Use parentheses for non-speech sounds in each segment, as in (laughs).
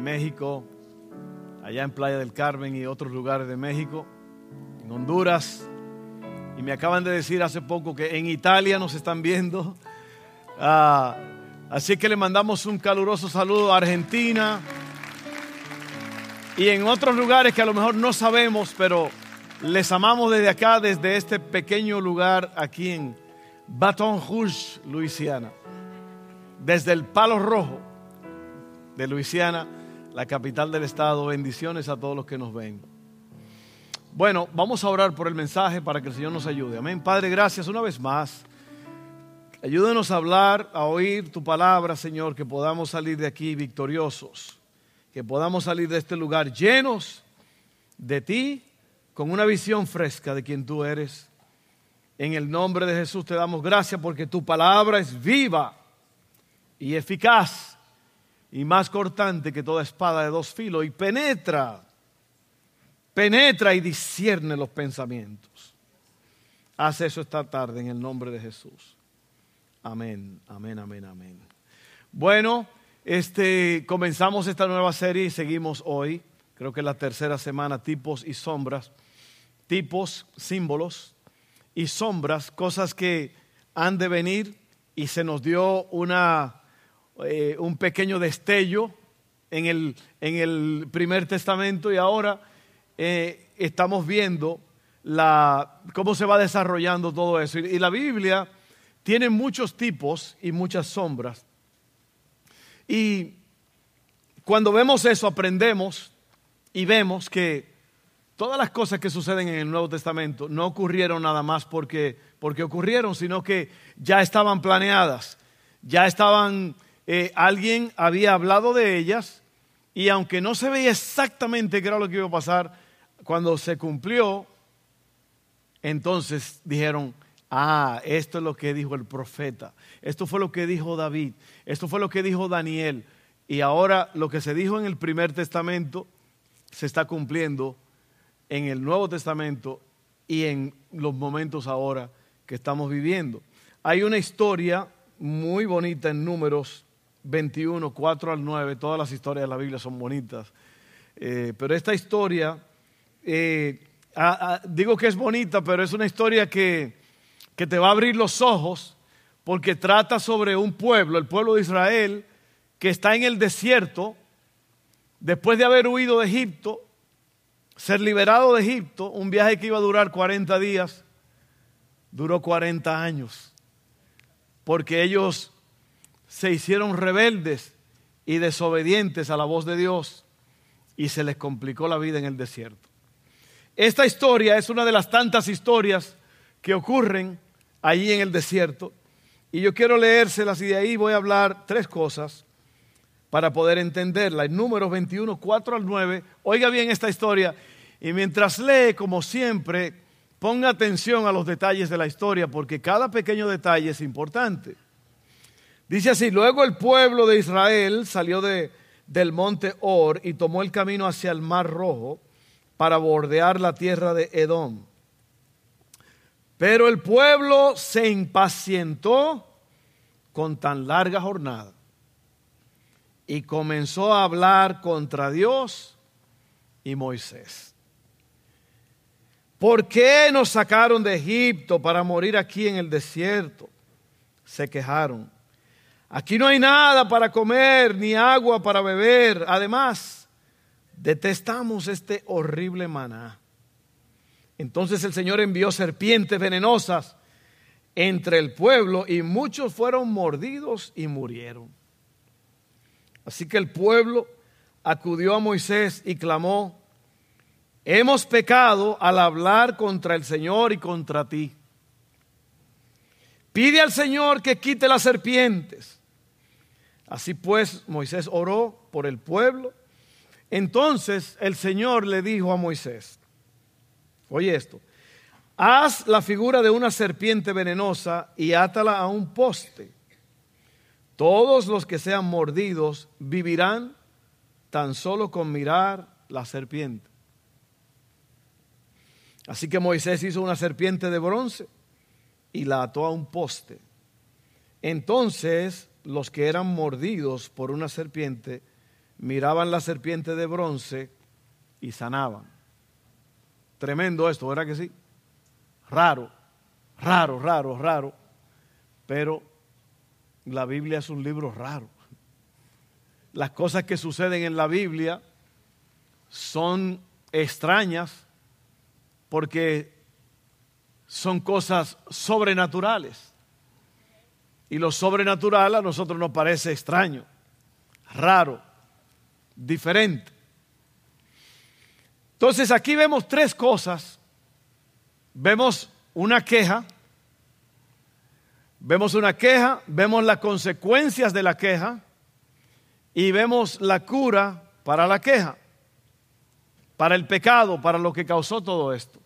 México, allá en Playa del Carmen y otros lugares de México, en Honduras. Y me acaban de decir hace poco que en Italia nos están viendo. (laughs) Ah, así que le mandamos un caluroso saludo a Argentina y en otros lugares que a lo mejor no sabemos, pero les amamos desde acá, desde este pequeño lugar aquí en Baton Rouge, Luisiana. Desde el Palo Rojo de Luisiana, la capital del estado. Bendiciones a todos los que nos ven. Bueno, vamos a orar por el mensaje para que el Señor nos ayude. Amén. Padre, gracias una vez más. Ayúdenos a hablar, a oír tu palabra, Señor, que podamos salir de aquí victoriosos, que podamos salir de este lugar llenos de ti, con una visión fresca de quien tú eres. En el nombre de Jesús te damos gracias porque tu palabra es viva y eficaz y más cortante que toda espada de dos filos y penetra, penetra y discierne los pensamientos. Haz eso esta tarde en el nombre de Jesús. Amén, amén, amén, amén. Bueno, este, comenzamos esta nueva serie y seguimos hoy, creo que es la tercera semana, tipos y sombras, tipos, símbolos y sombras, cosas que han de venir y se nos dio una eh, un pequeño destello en el, en el, primer testamento y ahora eh, estamos viendo la, cómo se va desarrollando todo eso. Y, y la Biblia tiene muchos tipos y muchas sombras. Y cuando vemos eso aprendemos y vemos que todas las cosas que suceden en el Nuevo Testamento no ocurrieron nada más porque, porque ocurrieron, sino que ya estaban planeadas, ya estaban eh, alguien había hablado de ellas y aunque no se veía exactamente qué era lo que iba a pasar, cuando se cumplió, entonces dijeron, ah, esto es lo que dijo el profeta, esto fue lo que dijo David, esto fue lo que dijo Daniel, y ahora lo que se dijo en el primer testamento se está cumpliendo en el Nuevo Testamento y en los momentos ahora que estamos viviendo. Hay una historia muy bonita en números 21, 4 al 9, todas las historias de la Biblia son bonitas. Eh, pero esta historia, eh, digo que es bonita, pero es una historia que, que te va a abrir los ojos porque trata sobre un pueblo, el pueblo de Israel, que está en el desierto, después de haber huido de Egipto, ser liberado de Egipto, un viaje que iba a durar 40 días, duró 40 años, porque ellos se hicieron rebeldes y desobedientes a la voz de Dios y se les complicó la vida en el desierto. Esta historia es una de las tantas historias que ocurren allí en el desierto y yo quiero leérselas y de ahí voy a hablar tres cosas para poder entenderla. En números 21, 4 al 9, oiga bien esta historia y mientras lee, como siempre, ponga atención a los detalles de la historia porque cada pequeño detalle es importante. Dice así, luego el pueblo de Israel salió de, del monte Or y tomó el camino hacia el mar rojo para bordear la tierra de Edom. Pero el pueblo se impacientó con tan larga jornada y comenzó a hablar contra Dios y Moisés. ¿Por qué nos sacaron de Egipto para morir aquí en el desierto? Se quejaron. Aquí no hay nada para comer ni agua para beber. Además, detestamos este horrible maná. Entonces el Señor envió serpientes venenosas entre el pueblo y muchos fueron mordidos y murieron. Así que el pueblo acudió a Moisés y clamó, hemos pecado al hablar contra el Señor y contra ti. Pide al Señor que quite las serpientes. Así pues, Moisés oró por el pueblo. Entonces el Señor le dijo a Moisés, oye esto, haz la figura de una serpiente venenosa y átala a un poste. Todos los que sean mordidos vivirán tan solo con mirar la serpiente. Así que Moisés hizo una serpiente de bronce y la ató a un poste. Entonces los que eran mordidos por una serpiente miraban la serpiente de bronce y sanaban. Tremendo esto, ¿verdad que sí? Raro, raro, raro, raro. Pero la Biblia es un libro raro. Las cosas que suceden en la Biblia son extrañas porque son cosas sobrenaturales. Y lo sobrenatural a nosotros nos parece extraño, raro, diferente. Entonces aquí vemos tres cosas. Vemos una queja, vemos una queja, vemos las consecuencias de la queja y vemos la cura para la queja, para el pecado, para lo que causó todo esto.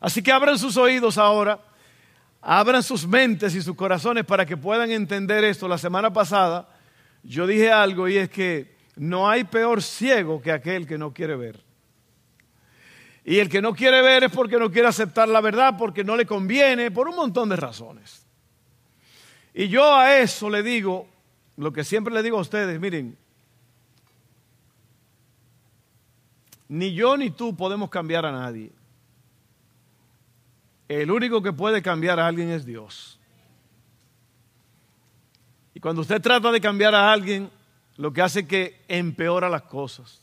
Así que abran sus oídos ahora, abran sus mentes y sus corazones para que puedan entender esto. La semana pasada yo dije algo y es que no hay peor ciego que aquel que no quiere ver. Y el que no quiere ver es porque no quiere aceptar la verdad, porque no le conviene, por un montón de razones. Y yo a eso le digo, lo que siempre le digo a ustedes, miren, ni yo ni tú podemos cambiar a nadie. El único que puede cambiar a alguien es Dios. Y cuando usted trata de cambiar a alguien, lo que hace es que empeora las cosas.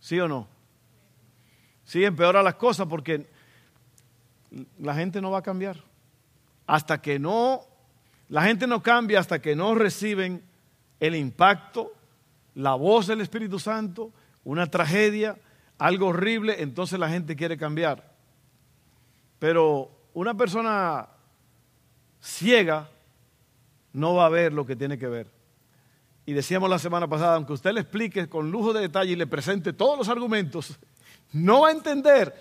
¿Sí o no? Sí, empeora las cosas porque la gente no va a cambiar. Hasta que no, la gente no cambia hasta que no reciben el impacto, la voz del Espíritu Santo, una tragedia, algo horrible, entonces la gente quiere cambiar. Pero una persona ciega no va a ver lo que tiene que ver. Y decíamos la semana pasada, aunque usted le explique con lujo de detalle y le presente todos los argumentos, (laughs) no va a entender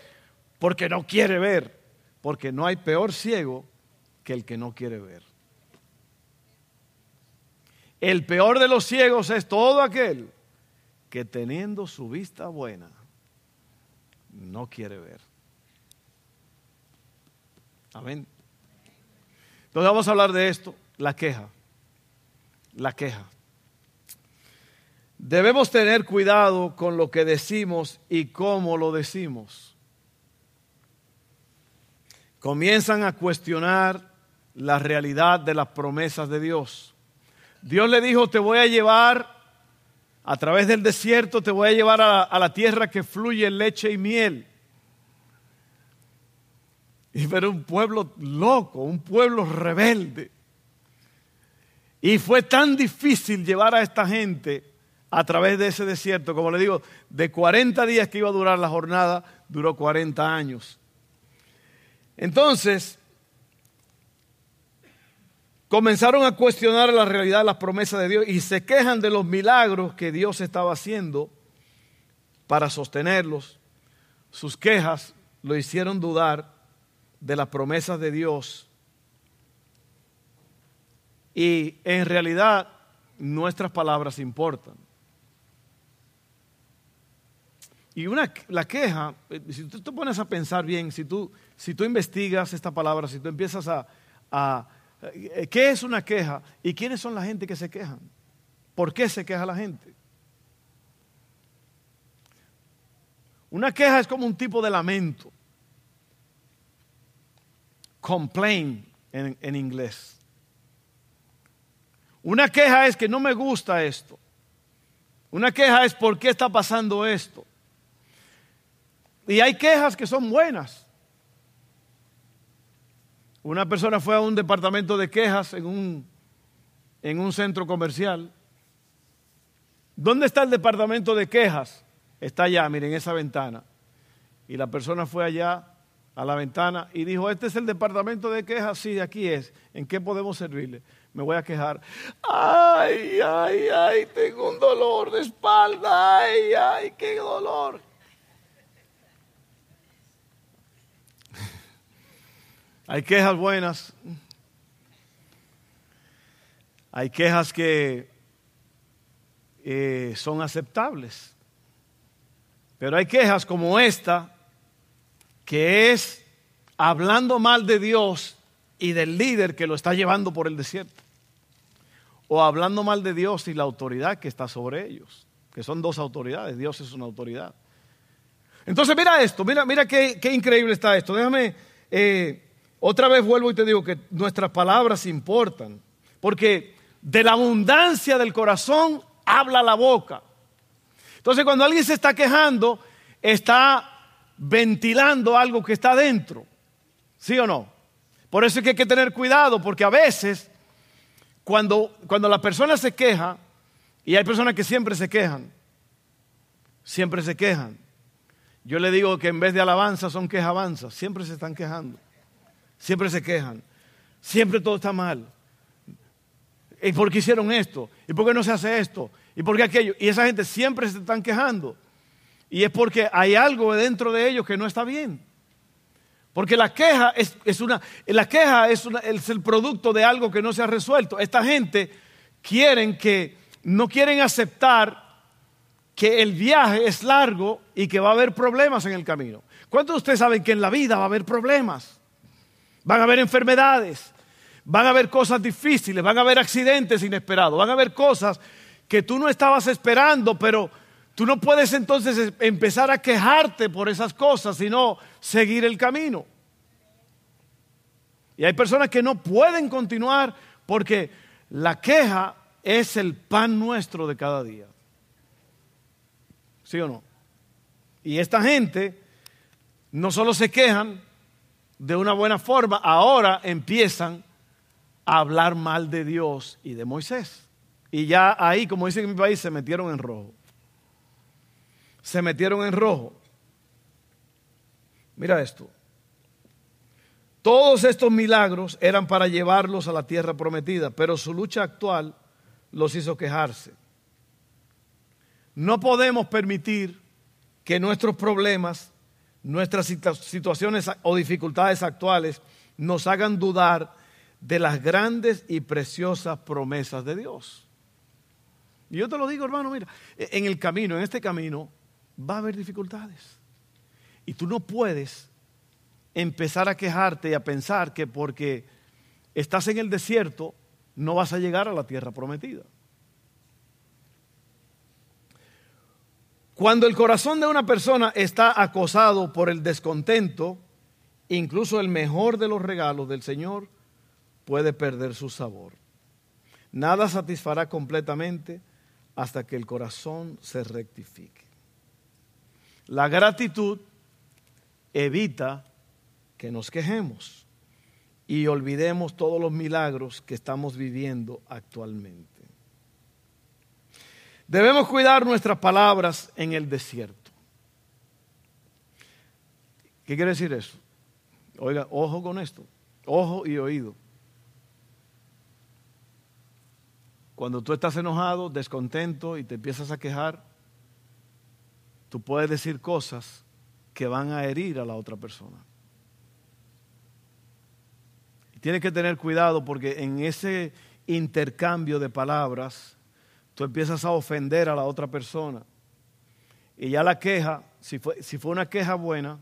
porque no quiere ver, porque no hay peor ciego que el que no quiere ver. El peor de los ciegos es todo aquel que teniendo su vista buena, no quiere ver. Amén. Entonces vamos a hablar de esto, la queja. La queja. Debemos tener cuidado con lo que decimos y cómo lo decimos. Comienzan a cuestionar la realidad de las promesas de Dios. Dios le dijo, te voy a llevar a través del desierto, te voy a llevar a, la tierra que fluye leche y miel. Y pero un pueblo loco, un pueblo rebelde. Y fue tan difícil llevar a esta gente a través de ese desierto. Como le digo, de 40 días que iba a durar la jornada, duró 40 años. Entonces, comenzaron a cuestionar la realidad de las promesas de Dios y se quejan de los milagros que Dios estaba haciendo para sostenerlos. Sus quejas lo hicieron dudar de las promesas de Dios. Y en realidad nuestras palabras importan. Y una, la queja, eh, si tú te pones a pensar bien, si tú, si tú investigas esta palabra, si tú empiezas a, a, eh, ¿Qué es una queja? ¿Y quiénes son la gente que se quejan? ¿Por qué se queja la gente? Una queja es como un tipo de lamento. Complain en, en inglés. Una queja es que no me gusta esto. Una queja es por qué está pasando esto. Y hay quejas que son buenas. Una persona fue a un departamento de quejas en un, en un centro comercial. ¿Dónde está el departamento de quejas? Está allá, miren, esa ventana. Y la persona fue allá a la ventana y dijo, este es el departamento de quejas, sí, aquí es. ¿En qué podemos servirle? Me voy a quejar. Ay, ay, ay, tengo un dolor de espalda. Ay, ay, qué dolor. (laughs) Hay quejas buenas. Hay quejas que eh, son aceptables. Pero hay quejas como esta, que es hablando mal de Dios y del líder que lo está llevando por el desierto. o hablando mal de Dios y la autoridad que está sobre ellos, que son dos autoridades, Dios es una autoridad. Entonces mira esto, mira, mira qué, increíble está esto. Déjame, eh, otra vez vuelvo y te digo que nuestras palabras importan, porque de la abundancia del corazón habla la boca. Entonces cuando alguien se está quejando, está ventilando algo que está dentro. ¿Sí o no? Por eso es que hay que tener cuidado, porque a veces cuando, cuando la persona se queja, y hay personas que siempre se quejan, siempre se quejan. Yo le digo que en vez de alabanza son quejabanzas, siempre se están quejando, siempre se quejan, siempre todo está mal. ¿Y por qué hicieron esto? ¿Y por qué no se hace esto? ¿Y por qué aquello? Y esa gente siempre se están quejando. Y es porque hay algo dentro de ellos que no está bien. Porque la queja es, una, la queja es, es, el producto de algo que no se ha resuelto. Esta gente quieren que, no quieren aceptar que el viaje es largo y que va a haber problemas en el camino. ¿Cuántos de ustedes saben que en la vida va a haber problemas? Van a haber enfermedades, van a haber cosas difíciles, van a haber accidentes inesperados, van a haber cosas que tú no estabas esperando, pero tú no puedes entonces empezar a quejarte por esas cosas, sino seguir el camino. Y hay personas que no pueden continuar porque la queja es el pan nuestro de cada día. ¿Sí o no? Y esta gente no solo se quejan de una buena forma, ahora empiezan a hablar mal de Dios y de Moisés. Y ya ahí, como dicen en mi país, se metieron en rojo. Se metieron en rojo. Mira esto. Todos estos milagros eran para llevarlos a la tierra prometida, pero su lucha actual los hizo quejarse. No podemos permitir que nuestros problemas, nuestras situaciones o dificultades actuales nos hagan dudar de las grandes y preciosas promesas de Dios. Y yo te lo digo, hermano, mira, e-, en el camino, en este camino, va a haber dificultades. Y tú no puedes empezar a quejarte y a pensar que porque estás en el desierto no vas a llegar a la tierra prometida. Cuando el corazón de una persona está acosado por el descontento, incluso el mejor de los regalos del Señor puede perder su sabor. Nada satisfará completamente hasta que el corazón se rectifique. La gratitud evita que nos quejemos y olvidemos todos los milagros que estamos viviendo actualmente. Debemos cuidar nuestras palabras en el desierto. ¿Qué quiere decir eso? Oiga, ojo con esto, ojo y oído. Cuando tú estás enojado, descontento y te empiezas a quejar, tú puedes decir cosas que van a herir a la otra persona. Y tienes que tener cuidado porque en ese intercambio de palabras, tú empiezas a ofender a la otra persona. Y ya la queja, si fue, una queja buena,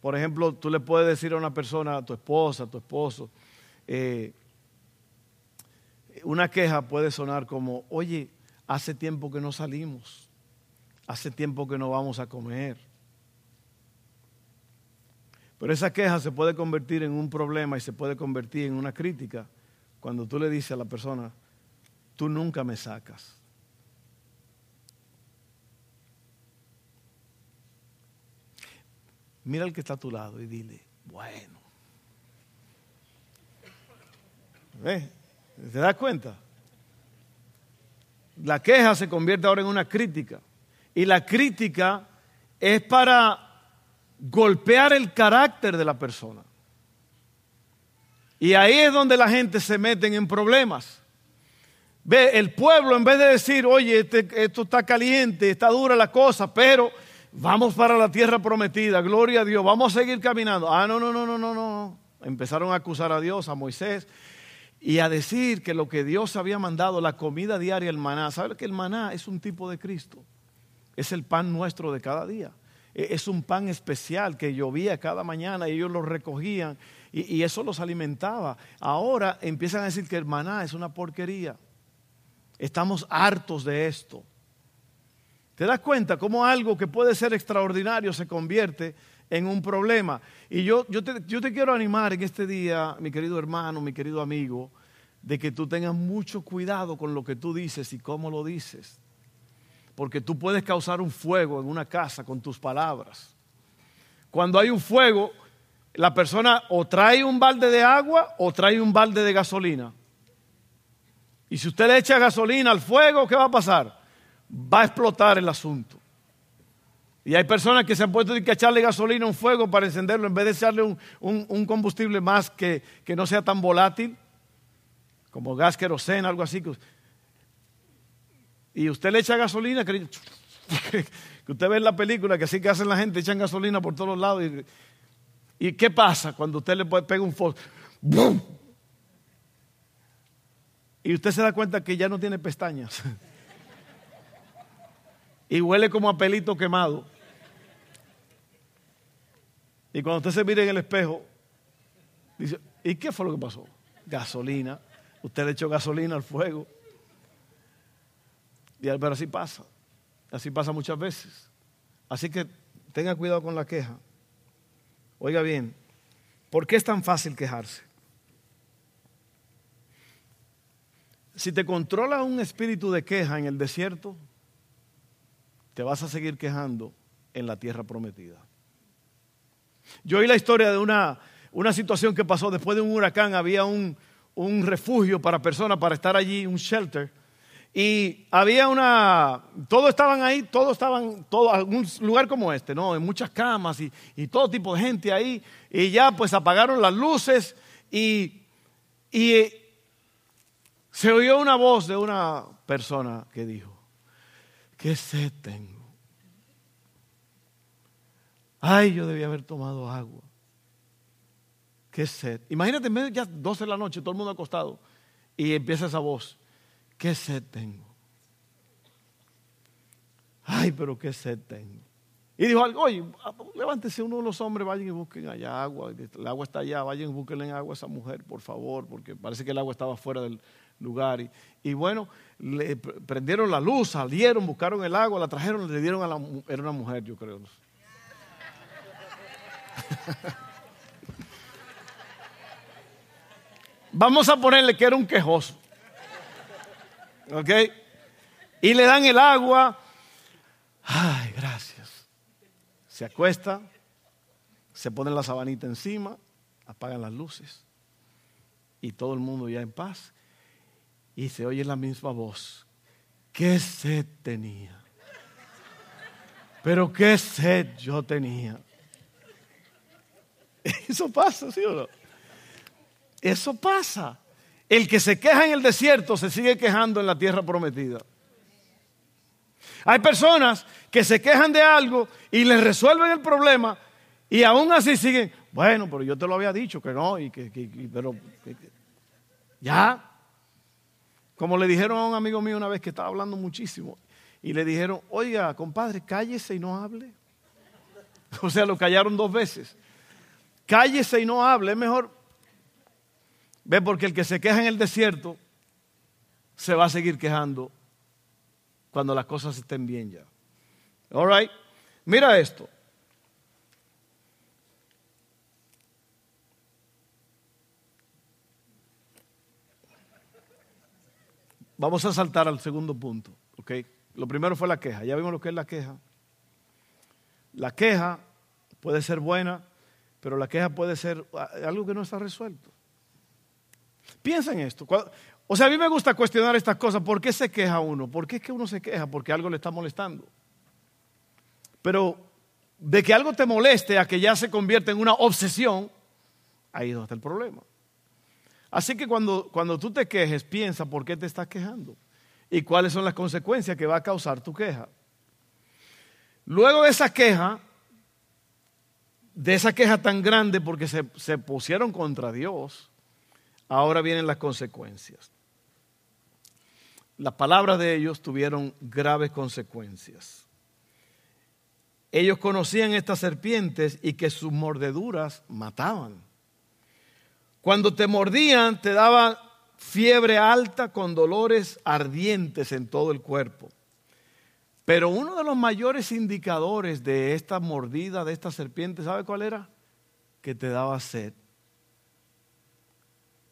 por ejemplo, tú le puedes decir a una persona, a tu esposa, a tu esposo, eh, una queja puede sonar como, oye, hace tiempo que no salimos, hace tiempo que no vamos a comer. Pero esa queja se puede convertir en un problema y se puede convertir en una crítica cuando tú le dices a la persona, tú nunca me sacas. Mira al que está a tu lado y dile, bueno. ¿Ves? ¿Te das cuenta? La queja se convierte ahora en una crítica. Y la crítica es para golpear el carácter de la persona. Y ahí es donde la gente se mete en problemas. Ve, el pueblo en vez de decir, oye, este, esto está caliente, está dura la cosa, pero vamos para la tierra prometida, gloria a Dios, vamos a seguir caminando. Ah, no, no, no, no, no, no. Empezaron a acusar a Dios, a Moisés, y a decir que lo que Dios había mandado, la comida diaria, el maná, ¿sabe que el maná es un tipo de Cristo? Es el pan nuestro de cada día. E, es un pan especial que llovía cada mañana y ellos lo recogían y, eso los alimentaba. Ahora empiezan a decir que el maná es una porquería. Estamos hartos de esto. ¿Te das cuenta cómo algo que puede ser extraordinario se convierte en un problema? Y yo, yo, te, yo te quiero animar en este día, mi querido hermano, mi querido amigo, de que tú tengas mucho cuidado con lo que tú dices y cómo lo dices. Porque tú puedes causar un fuego en una casa con tus palabras. Cuando hay un fuego, la persona o trae un balde de agua o trae un balde de gasolina. Y si usted le echa gasolina al fuego, ¿qué va a pasar? Va a explotar el asunto. Y hay personas que se han puesto a echarle gasolina a un fuego para encenderlo en vez de echarle un, combustible más que, que, no sea tan volátil, como gas queroseno, algo así. Y usted le echa gasolina, (laughs) que, usted ve en la película que así que hacen la gente, echan gasolina por todos lados. Y, ¿Y qué pasa cuando usted le pega un fósforo? Y usted se da cuenta que ya no tiene pestañas. (laughs) y huele como a pelito quemado. Y cuando usted se mira en el espejo, dice, ¿y qué fue lo que pasó? Gasolina. Usted le echó gasolina al fuego. Pero así pasa. Así pasa muchas veces. Así que tenga cuidado con la queja. Oiga bien, ¿por qué es tan fácil quejarse? Si te controla un espíritu de queja en el desierto, te vas a seguir quejando en la tierra prometida. Yo oí la historia de una, una situación que pasó después de un huracán, había un, un refugio para personas para estar allí, un shelter y había una, todos estaban ahí, todos estaban, todo, un lugar como este, ¿no? En muchas camas y, y, todo tipo de gente ahí. Y ya pues apagaron las luces y, y se oyó una voz de una persona que dijo, ¿qué sed tengo? Ay, yo debía haber tomado agua. Qué sed. Imagínate, ya 12 de la noche, todo el mundo acostado. Y empieza esa voz. ¿Qué sed tengo? Ay, pero qué sed tengo. Y dijo algo, oye, levántese uno de los hombres, vayan y busquen allá agua. El agua está allá, vayan y busquen agua a esa mujer, por favor, porque parece que el agua estaba fuera del lugar. Y, bueno, prendieron la luz, salieron, buscaron el agua, la trajeron, le dieron a la era una mujer, yo creo. (laughs) Vamos a ponerle que era un quejoso. ¿Ok? Y le dan el agua. Ay, gracias. Se acuesta, se pone la sabanita encima, apagan las luces y todo el mundo ya en paz. Y se oye la misma voz. ¿Qué sed tenía? Pero qué sed yo tenía. (laughs) Eso pasa, ¿sí o no? Eso pasa. El que se queja en el desierto se sigue quejando en la tierra prometida. Hay personas que se quejan de algo y les resuelven el problema y aún así siguen, bueno, pero yo te lo había dicho que no, y que, pero ya. Como le dijeron a un amigo mío una vez que estaba hablando muchísimo y le dijeron, oiga, compadre, cállese y no hable. (laughs) O sea, lo callaron dos veces. Cállese y no hable, es mejor Ve, porque el que se queja en el desierto se va a seguir quejando cuando las cosas estén bien ya. All right. Mira esto. Vamos a saltar al segundo punto. ¿ok? Lo primero fue la queja. Ya vimos lo que es la queja. La queja puede ser buena, pero la queja puede ser algo que no está resuelto. Piensa en esto. O sea, a mí me gusta cuestionar estas cosas. ¿Por qué se queja uno? ¿Por qué es que uno se queja? Porque algo le está molestando. Pero de que algo te moleste a que ya se convierte en una obsesión, ahí es donde está el problema. Así que cuando, cuando tú te quejes, piensa por qué te estás quejando y cuáles son las consecuencias que va a causar tu queja. Luego de esa queja, de esa queja tan grande porque se, se pusieron contra Dios, Ahora vienen las consecuencias. Las palabras de ellos tuvieron graves consecuencias. Ellos conocían estas serpientes y que sus mordeduras mataban. Cuando te mordían, te daban fiebre alta con dolores ardientes en todo el cuerpo. Pero uno de los mayores indicadores de esta mordida, de esta serpiente, ¿sabe cuál era? Que te daba sed.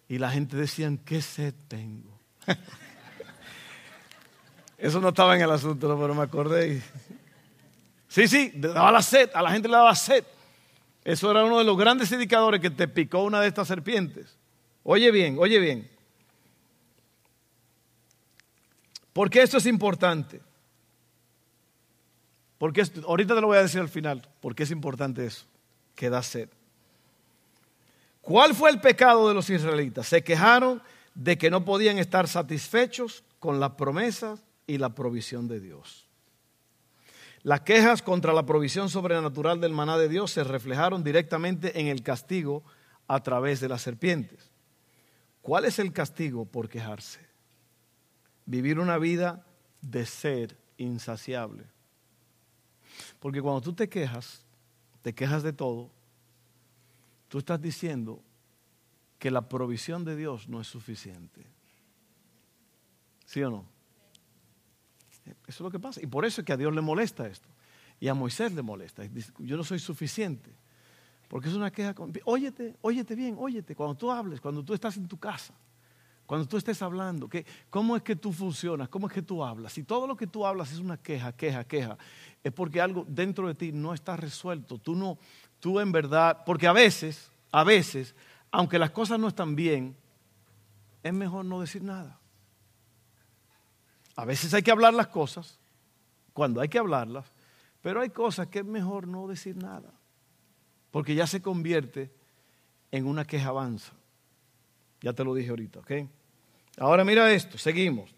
Y la gente decía, ¿qué sed tengo? (laughs) Eso no estaba en el asunto, pero me acordé. Sí, sí, daba la sed, a la gente le daba sed. Eso era uno de los grandes indicadores que te picó una de estas serpientes. Oye bien, oye bien. ¿Por qué esto es importante? Porque ahorita te lo voy a decir al final, ¿por qué es importante eso? Que da sed. ¿Cuál fue el pecado de los israelitas? Se quejaron de que no podían estar satisfechos con las promesas y la provisión de Dios. Las quejas contra la provisión sobrenatural del maná de Dios se reflejaron directamente en el castigo a través de las serpientes. ¿Cuál es el castigo por quejarse? Vivir una vida de ser insaciable. Porque cuando tú te quejas, te quejas de todo, tú estás diciendo que la provisión de Dios no es suficiente. ¿Sí o no? Eso es lo que pasa. Y por eso es que a Dios le molesta esto. Y a Moisés le molesta. Yo no soy suficiente. Porque es una queja. Óyete, óyete bien, óyete. Cuando tú hables, cuando tú estás en tu casa, cuando tú estés hablando, ¿cómo es que tú funcionas? ¿Cómo es que tú hablas? Si todo lo que tú hablas es una queja, queja, queja, es porque algo dentro de ti no está resuelto. Tú no, tú en verdad, porque a veces, a veces, aunque las cosas no están bien, es mejor no decir nada. A veces hay que hablar las cosas, cuando hay que hablarlas, pero hay cosas que es mejor no decir nada, porque ya se convierte en una queja avanza. Ya te lo dije ahorita, ¿ok? Ahora mira esto, seguimos.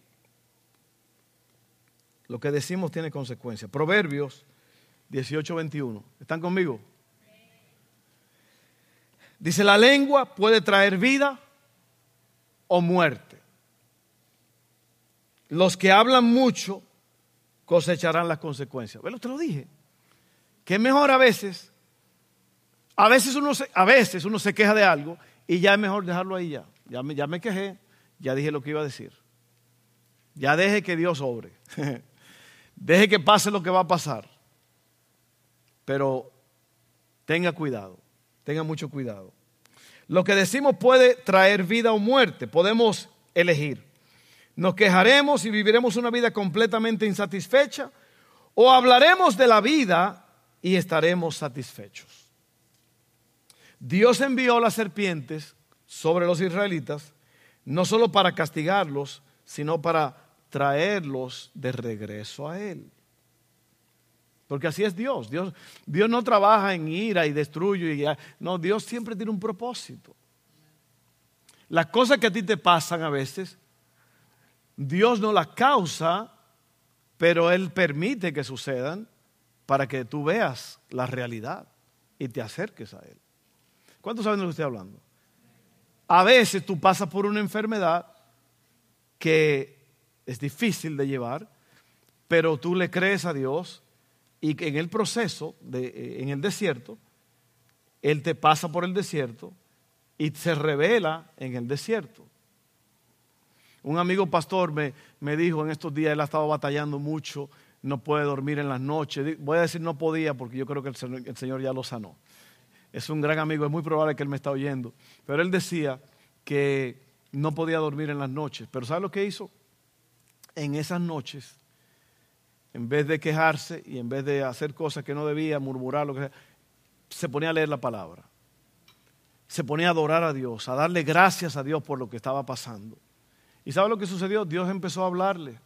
Lo que decimos tiene consecuencias. Proverbios 18:21. ¿Están conmigo? Dice, la lengua puede traer vida o muerte. Los que hablan mucho cosecharán las consecuencias. Bueno, te lo dije. Que es mejor a veces, a veces uno se, a veces uno se queja de algo y ya es mejor dejarlo ahí ya. Ya me, ya me quejé, ya dije lo que iba a decir. Ya deje que Dios obre. (laughs) deje que pase lo que va a pasar. Pero tenga cuidado, tenga mucho cuidado. Lo que decimos puede traer vida o muerte, podemos elegir. Nos quejaremos y viviremos una vida completamente insatisfecha o hablaremos de la vida y estaremos satisfechos. Dios envió las serpientes sobre los israelitas no solo para castigarlos, sino para traerlos de regreso a Él. Porque así es Dios. Dios. Dios no trabaja en ira y destruye. Y, no, Dios siempre tiene un propósito. Las cosas que a ti te pasan a veces Dios no las causa, pero Él permite que sucedan para que tú veas la realidad y te acerques a Él. ¿Cuántos saben de lo que estoy hablando? A veces tú pasas por una enfermedad que es difícil de llevar, pero tú le crees a Dios y que en el proceso, de, eh, en el desierto, Él te pasa por el desierto y se revela en el desierto. Un amigo pastor me, me dijo en estos días, él ha estado batallando mucho, no puede dormir en las noches. Voy a decir no podía porque yo creo que el Señor, ya lo sanó. Es un gran amigo, es muy probable que él me está oyendo. Pero él decía que no podía dormir en las noches. Pero ¿sabe lo que hizo? En esas noches, en vez de quejarse y en vez de hacer cosas que no debía, murmurar, lo que sea, se ponía a leer la palabra. Se ponía a adorar a Dios, a darle gracias a Dios por lo que estaba pasando. ¿Y sabe lo que sucedió? Dios empezó a hablarle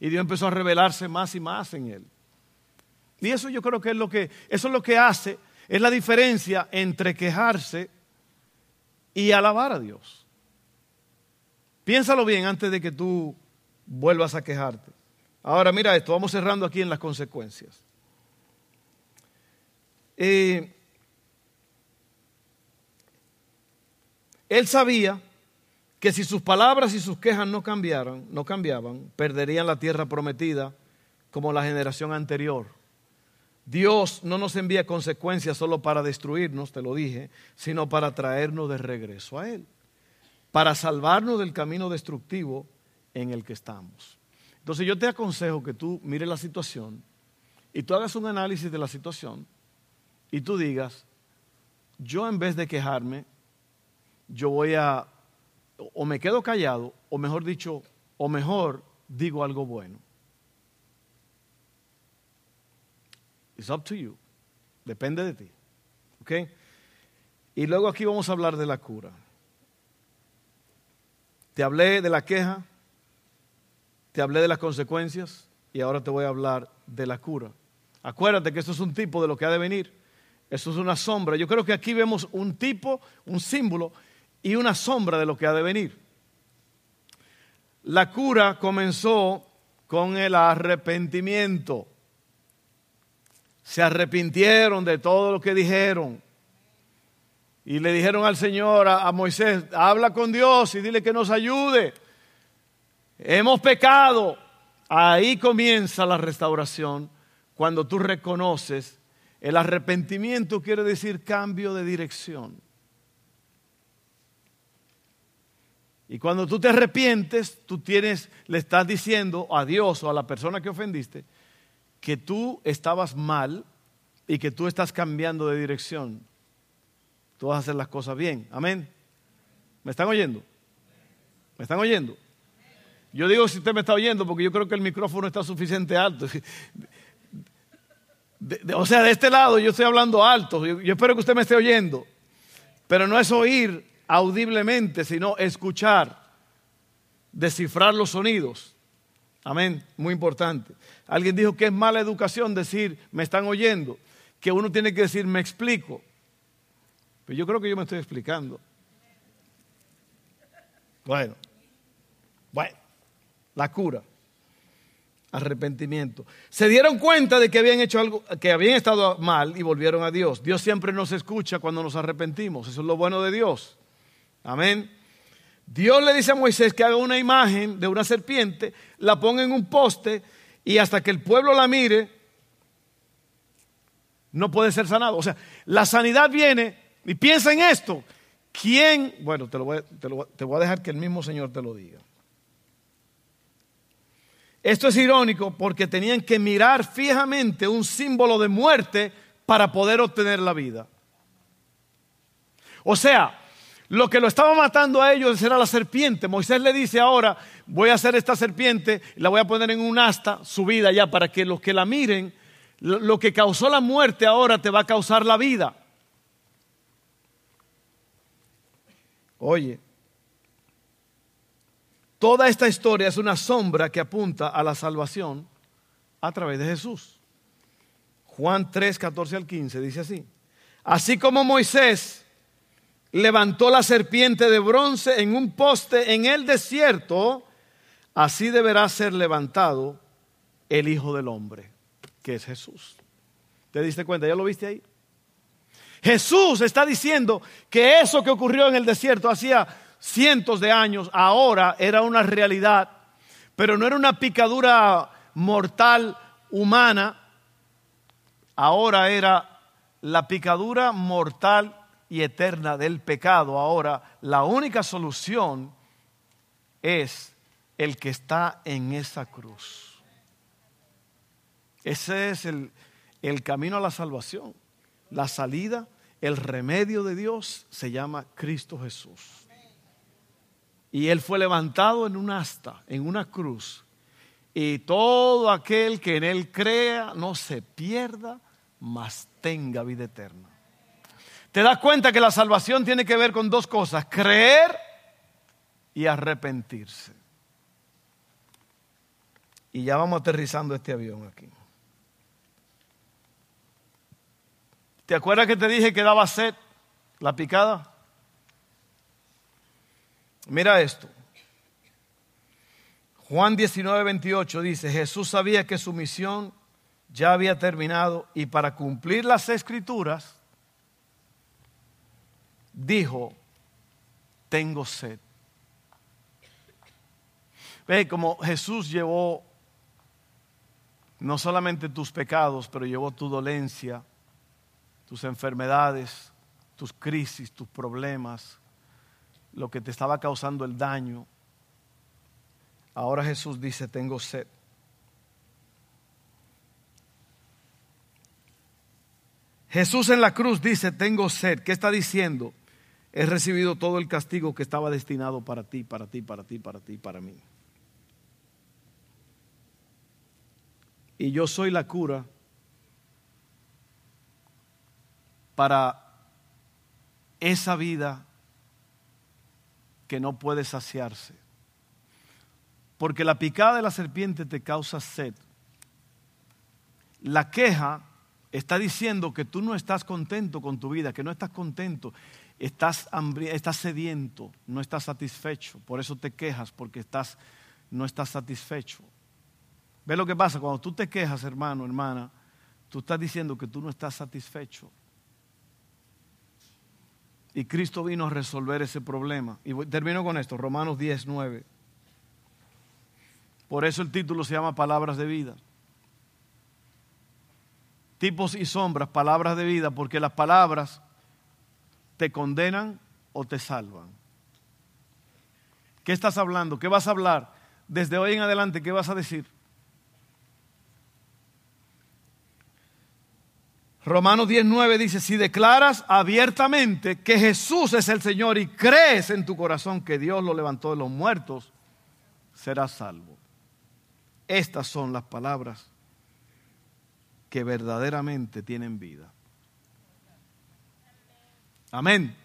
y Dios empezó a revelarse más y más en él. Y eso yo creo que es lo que, eso es lo que hace, es la diferencia entre quejarse y alabar a Dios. Piénsalo bien antes de que tú vuelvas a quejarte. Ahora mira esto, vamos cerrando aquí en las consecuencias. Eh, él sabía que si sus palabras y sus quejas no cambiaran, no cambiaban, perderían la tierra prometida como la generación anterior. Dios no nos envía consecuencias solo para destruirnos, te lo dije, sino para traernos de regreso a Él. para salvarnos del camino destructivo en el que estamos. Entonces yo te aconsejo que tú mires la situación y tú hagas un análisis de la situación y tú digas, yo en vez de quejarme, yo voy a, o me quedo callado, o mejor dicho, o mejor digo algo bueno. It's up to you. Depende de ti. ¿Ok? Y luego aquí vamos a hablar de la cura. Te hablé de la queja, te hablé de las consecuencias y ahora te voy a hablar de la cura. Acuérdate que esto es un tipo de lo que ha de venir. Esto es una sombra. Yo creo que aquí vemos un tipo, un símbolo y una sombra de lo que ha de venir. La cura comenzó con el arrepentimiento. Se arrepintieron de todo lo que dijeron. Y le dijeron al Señor, a, Moisés, habla con Dios y dile que nos ayude. Hemos pecado. Ahí comienza la restauración cuando tú reconoces el arrepentimiento quiere decir cambio de dirección. Y cuando tú te arrepientes, tú tienes, le estás diciendo a Dios o a la persona que ofendiste que tú estabas mal y que tú estás cambiando de dirección. Tú vas a hacer las cosas bien. Amén. ¿Me están oyendo? ¿Me están oyendo? Yo digo si usted me está oyendo porque yo creo que el micrófono está suficiente alto. o sea, de este lado yo estoy hablando alto. Yo, espero que usted me esté oyendo. Pero no es oír audiblemente, sino escuchar, descifrar los sonidos. Amén, muy importante. Alguien dijo que es mala educación decir, me están oyendo, que uno tiene que decir, me explico. Pero yo creo que yo me estoy explicando. Bueno, bueno, la cura arrepentimiento. Se dieron cuenta de que habían hecho algo, que habían estado mal y volvieron a Dios. Dios siempre nos escucha cuando nos arrepentimos. Eso es lo bueno de Dios. Amén. Dios le dice a Moisés que haga una imagen de una serpiente, la ponga en un poste y hasta que el pueblo la mire, no puede ser sanado. O sea, la sanidad viene y piensa en esto. ¿Quién? Bueno, te, lo voy, te voy a dejar que el mismo Señor te lo diga. Esto es irónico porque tenían que mirar fijamente un símbolo de muerte para poder obtener la vida. O sea, lo que lo estaba matando a ellos era la serpiente. Moisés le dice ahora, voy a hacer esta serpiente, la voy a poner en un asta subida ya para que los que la miren, lo que causó la muerte ahora te va a causar la vida. Oye, Toda esta historia es una sombra que apunta a la salvación a través de Jesús. Juan 3, 14 al 15 dice así. Así como Moisés levantó la serpiente de bronce en un poste en el desierto, así deberá ser levantado el Hijo del Hombre, que es Jesús. ¿Te diste cuenta? ¿Ya lo viste ahí? Jesús está diciendo que eso que ocurrió en el desierto hacía cientos de años, ahora era una realidad, pero no era una picadura mortal humana, ahora era la picadura mortal y eterna del pecado. Ahora la única solución es el que está en esa cruz. Ese es el, camino a la salvación. La salida, el remedio de Dios se llama Cristo Jesús. Y él fue levantado en un asta, en una cruz. Y todo aquel que en él crea no se pierda, mas tenga vida eterna. Te das cuenta que la salvación tiene que ver con dos cosas, creer y arrepentirse. Y ya vamos aterrizando este avión aquí. ¿Te acuerdas que te dije que daba sed la picada? Mira esto. Juan 19, 28 dice, Jesús sabía que su misión ya había terminado y para cumplir las escrituras, dijo, tengo sed. Ve, como Jesús llevó no solamente tus pecados, pero llevó tu dolencia, tus enfermedades, tus crisis, tus problemas, lo que te estaba causando el daño. Ahora Jesús dice, tengo sed. Jesús en la cruz dice, tengo sed. ¿Qué está diciendo? He recibido todo el castigo que estaba destinado para ti, para ti, para ti, para ti, para mí. Y yo soy la cura para esa vida que no puede saciarse. Porque la picada de la serpiente te causa sed. La queja está diciendo que tú no estás contento con tu vida, que no estás contento, estás, estás sediento, no estás satisfecho. Por eso te quejas, porque estás, no estás satisfecho. ¿Ves lo que pasa? Cuando tú te quejas, hermano, hermana, tú estás diciendo que tú no estás satisfecho. Y Cristo vino a resolver ese problema. Y termino con esto, Romanos 10, 9. Por eso el título se llama Palabras de vida. Tipos y sombras, palabras de vida, porque las palabras te condenan o te salvan. ¿Qué estás hablando? ¿Qué vas a hablar? Desde hoy en adelante, ¿qué vas a decir? Romanos 19 dice, si declaras abiertamente que Jesús es el Señor y crees en tu corazón que Dios lo levantó de los muertos, serás salvo. Estas son las palabras que verdaderamente tienen vida. Amén.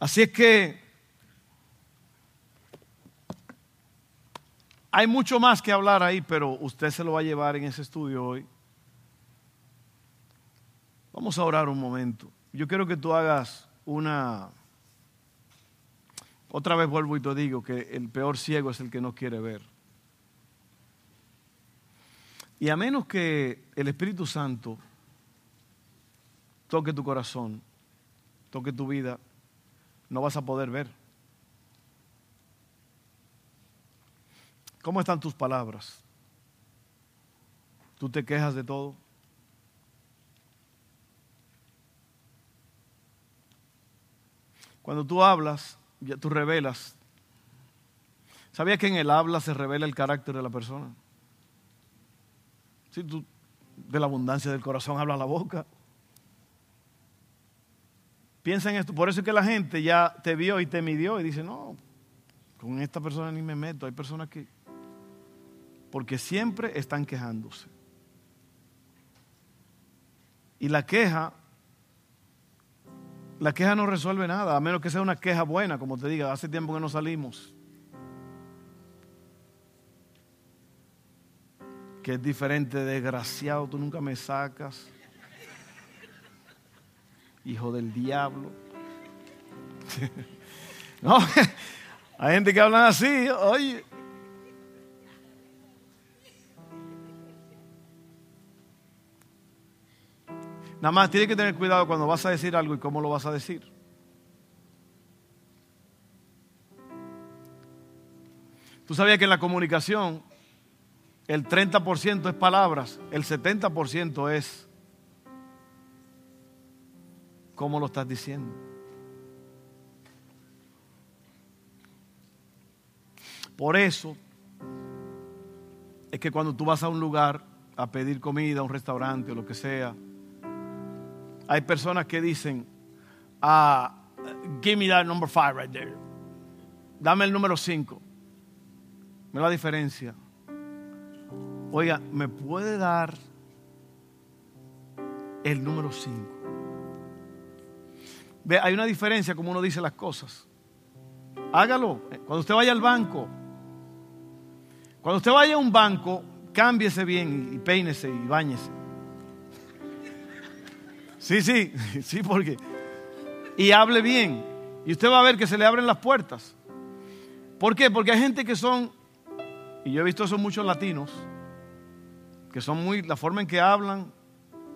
Así es que hay mucho más que hablar ahí, pero usted se lo va a llevar en ese estudio hoy. Vamos a orar un momento. Yo quiero que tú hagas una... Otra vez vuelvo y te digo que el peor ciego es el que no quiere ver. Y a menos que el Espíritu Santo toque tu corazón, toque tu vida, no vas a poder ver. ¿Cómo están tus palabras? ¿Tú te quejas de todo? Cuando tú hablas, ya tú revelas. ¿Sabías que en el habla se revela el carácter de la persona? Si tú de la abundancia del corazón habla la boca. Piensa en esto. Por eso es que la gente ya te vio y te midió y dice, no, con esta persona ni me meto. Hay personas que... Porque siempre están quejándose. Y la queja la queja no resuelve nada, a menos que sea una queja buena, como te diga, hace tiempo que no salimos. Que es diferente, desgraciado, tú nunca me sacas. Hijo del diablo. (laughs) no, (laughs) hay gente que habla así, oye. Nada más tienes que tener cuidado cuando vas a decir algo y cómo lo vas a decir. Tú sabías que en la comunicación el 30% es palabras, el 70% es cómo lo estás diciendo. Por eso es que cuando tú vas a un lugar a pedir comida, a un restaurante o lo que sea, hay personas que dicen, ah, give me that number five right there. Dame el número cinco. Me la diferencia. Oiga, ¿me puede dar el número cinco? Ve, hay una diferencia como uno dice las cosas. Hágalo. Cuando usted vaya al banco, cuando usted vaya a un banco, cámbiese bien y peínese y bañese. Sí, sí, (laughs) sí, porque. Y hable bien. Y usted va a ver que se le abren las puertas. ¿Por qué? Porque hay gente que son, y yo he visto eso muchos latinos, que son muy, la forma en que hablan,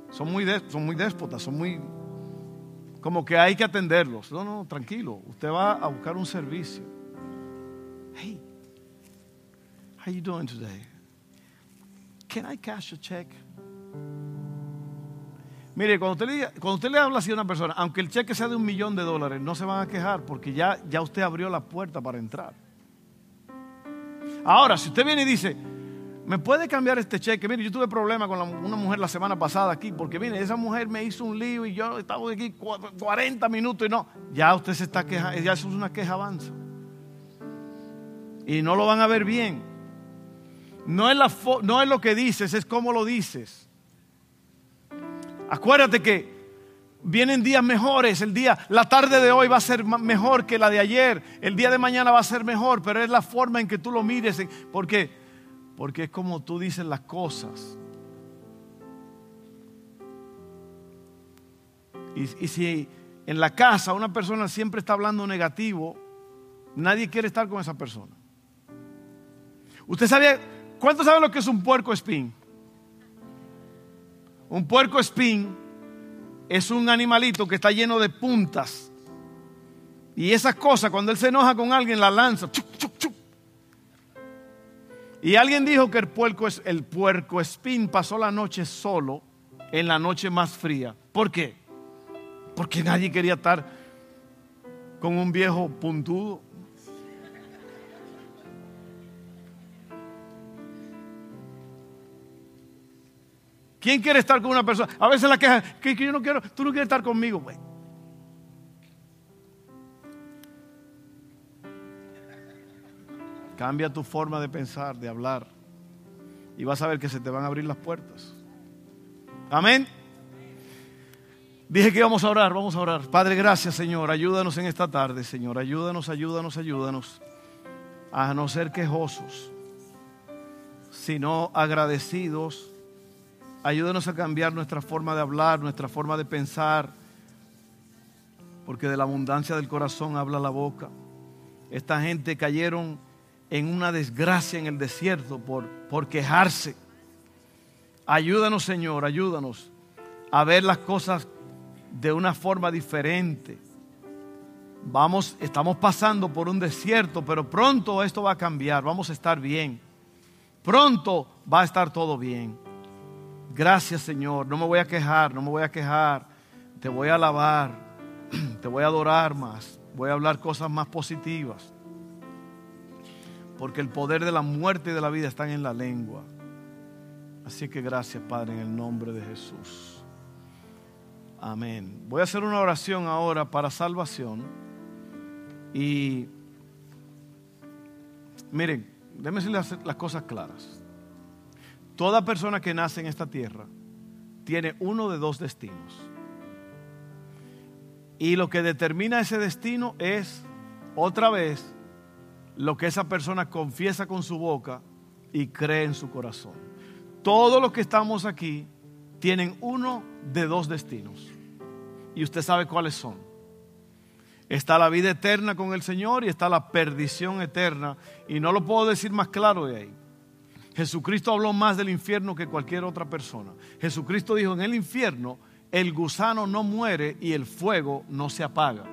son muy, son muy déspotas, son muy, como que hay que atenderlos. No, no, tranquilo, usted va a buscar un servicio. Hey, how you doing today? Can I cash a check? Mire, cuando usted, le, habla así a una persona, aunque el cheque sea de un millón de dólares, no se van a quejar porque ya, ya usted abrió la puerta para entrar. Ahora, si usted viene y dice, ¿me puede cambiar este cheque? Mire, yo tuve problemas con una mujer la semana pasada aquí, porque mire, esa mujer me hizo un lío y yo estaba aquí 40 minutos y no. Ya usted se está quejando, ya eso es una queja avanza. Y no lo van a ver bien. No es, la no es lo que dices, es cómo lo dices. Acuérdate que vienen días mejores, el día, la tarde de hoy va a ser mejor que la de ayer, el día de mañana va a ser mejor, pero es la forma en que tú lo mires, ¿por qué? Porque es como tú dices las cosas. Y, y si en la casa una persona siempre está hablando negativo, nadie quiere estar con esa persona. ¿Usted sabe, cuánto sabe lo que es un puerco espín? Un puerco espín es un animalito que está lleno de puntas. Y esas cosas, cuando él se enoja con alguien, la lanza. Y alguien dijo que el puerco, el puerco espín pasó la noche solo en la noche más fría. ¿Por qué? Porque nadie quería estar con un viejo puntudo. ¿Quién quiere estar con una persona? A veces la queja, que, yo no quiero, tú no quieres estar conmigo, güey. Cambia tu forma de pensar, de hablar. Y vas a ver que se te van a abrir las puertas. Amén. Dije que íbamos a orar, vamos a orar. Padre, gracias Señor. Ayúdanos en esta tarde, Señor. Ayúdanos, ayúdanos, ayúdanos a no ser quejosos, sino agradecidos Ayúdanos a cambiar nuestra forma de hablar, nuestra forma de pensar, porque de la abundancia del corazón habla la boca. Esta gente cayeron en una desgracia en el desierto por, por quejarse. Ayúdanos, Señor, ayúdanos a ver las cosas de una forma diferente. Vamos, estamos pasando por un desierto, pero pronto esto va a cambiar, vamos a estar bien. Pronto va a estar todo bien. Gracias Señor, no me voy a quejar, no me voy a quejar. Te voy a alabar, (clears throat) te voy a adorar más, voy a hablar cosas más positivas. Porque el poder de la muerte y de la vida están en la lengua. Así que gracias Padre en el nombre de Jesús. Amén. Voy a hacer una oración ahora para salvación. Y miren, déjenme decirles las cosas claras. Toda persona que nace en esta tierra tiene uno de dos destinos. Y lo que determina ese destino es, otra vez, lo que esa persona confiesa con su boca y cree en su corazón. Todos los que estamos aquí tienen uno de dos destinos. Y usted sabe cuáles son. Está la vida eterna con el Señor y está la perdición eterna. Y no lo puedo decir más claro de ahí. Jesucristo habló más del infierno que cualquier otra persona. Jesucristo dijo, en el infierno el gusano no muere y el fuego no se apaga.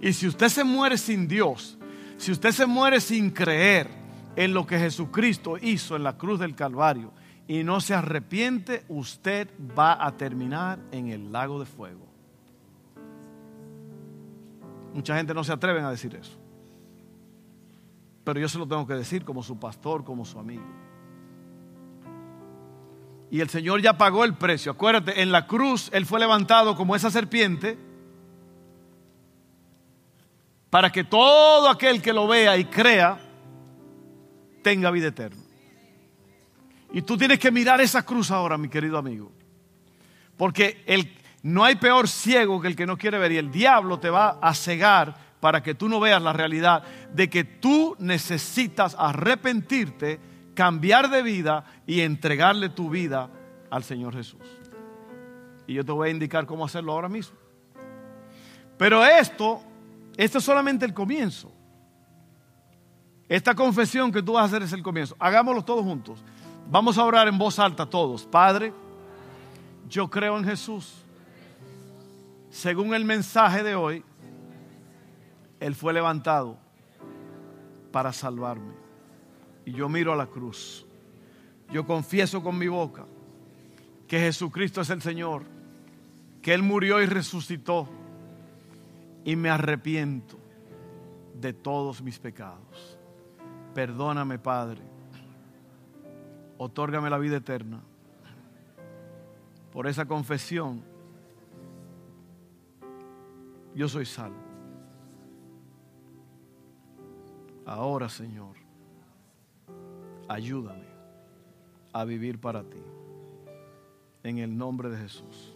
Y si usted se muere sin Dios, si usted se muere sin creer en lo que Jesucristo hizo en la cruz del Calvario y no se arrepiente, usted va a terminar en el lago de fuego. Mucha gente no se atreve a decir eso pero yo se lo tengo que decir como su pastor, como su amigo. Y el Señor ya pagó el precio. Acuérdate, en la cruz Él fue levantado como esa serpiente para que todo aquel que lo vea y crea tenga vida eterna. Y tú tienes que mirar esa cruz ahora, mi querido amigo. Porque el, no hay peor ciego que el que no quiere ver. Y el diablo te va a cegar para que tú no veas la realidad de que tú necesitas arrepentirte, cambiar de vida y entregarle tu vida al Señor Jesús. Y yo te voy a indicar cómo hacerlo ahora mismo. Pero esto, esto es solamente el comienzo. Esta confesión que tú vas a hacer es el comienzo. Hagámoslo todos juntos. Vamos a orar en voz alta todos. Padre, yo creo en Jesús. Según el mensaje de hoy, él fue levantado para salvarme. Y yo miro a la cruz. Yo confieso con mi boca que Jesucristo es el Señor, que Él murió y resucitó y me arrepiento de todos mis pecados. Perdóname, Padre. Otórgame la vida eterna. Por esa confesión, yo soy salvo. Ahora, Señor, ayúdame a vivir para ti. En el nombre de Jesús.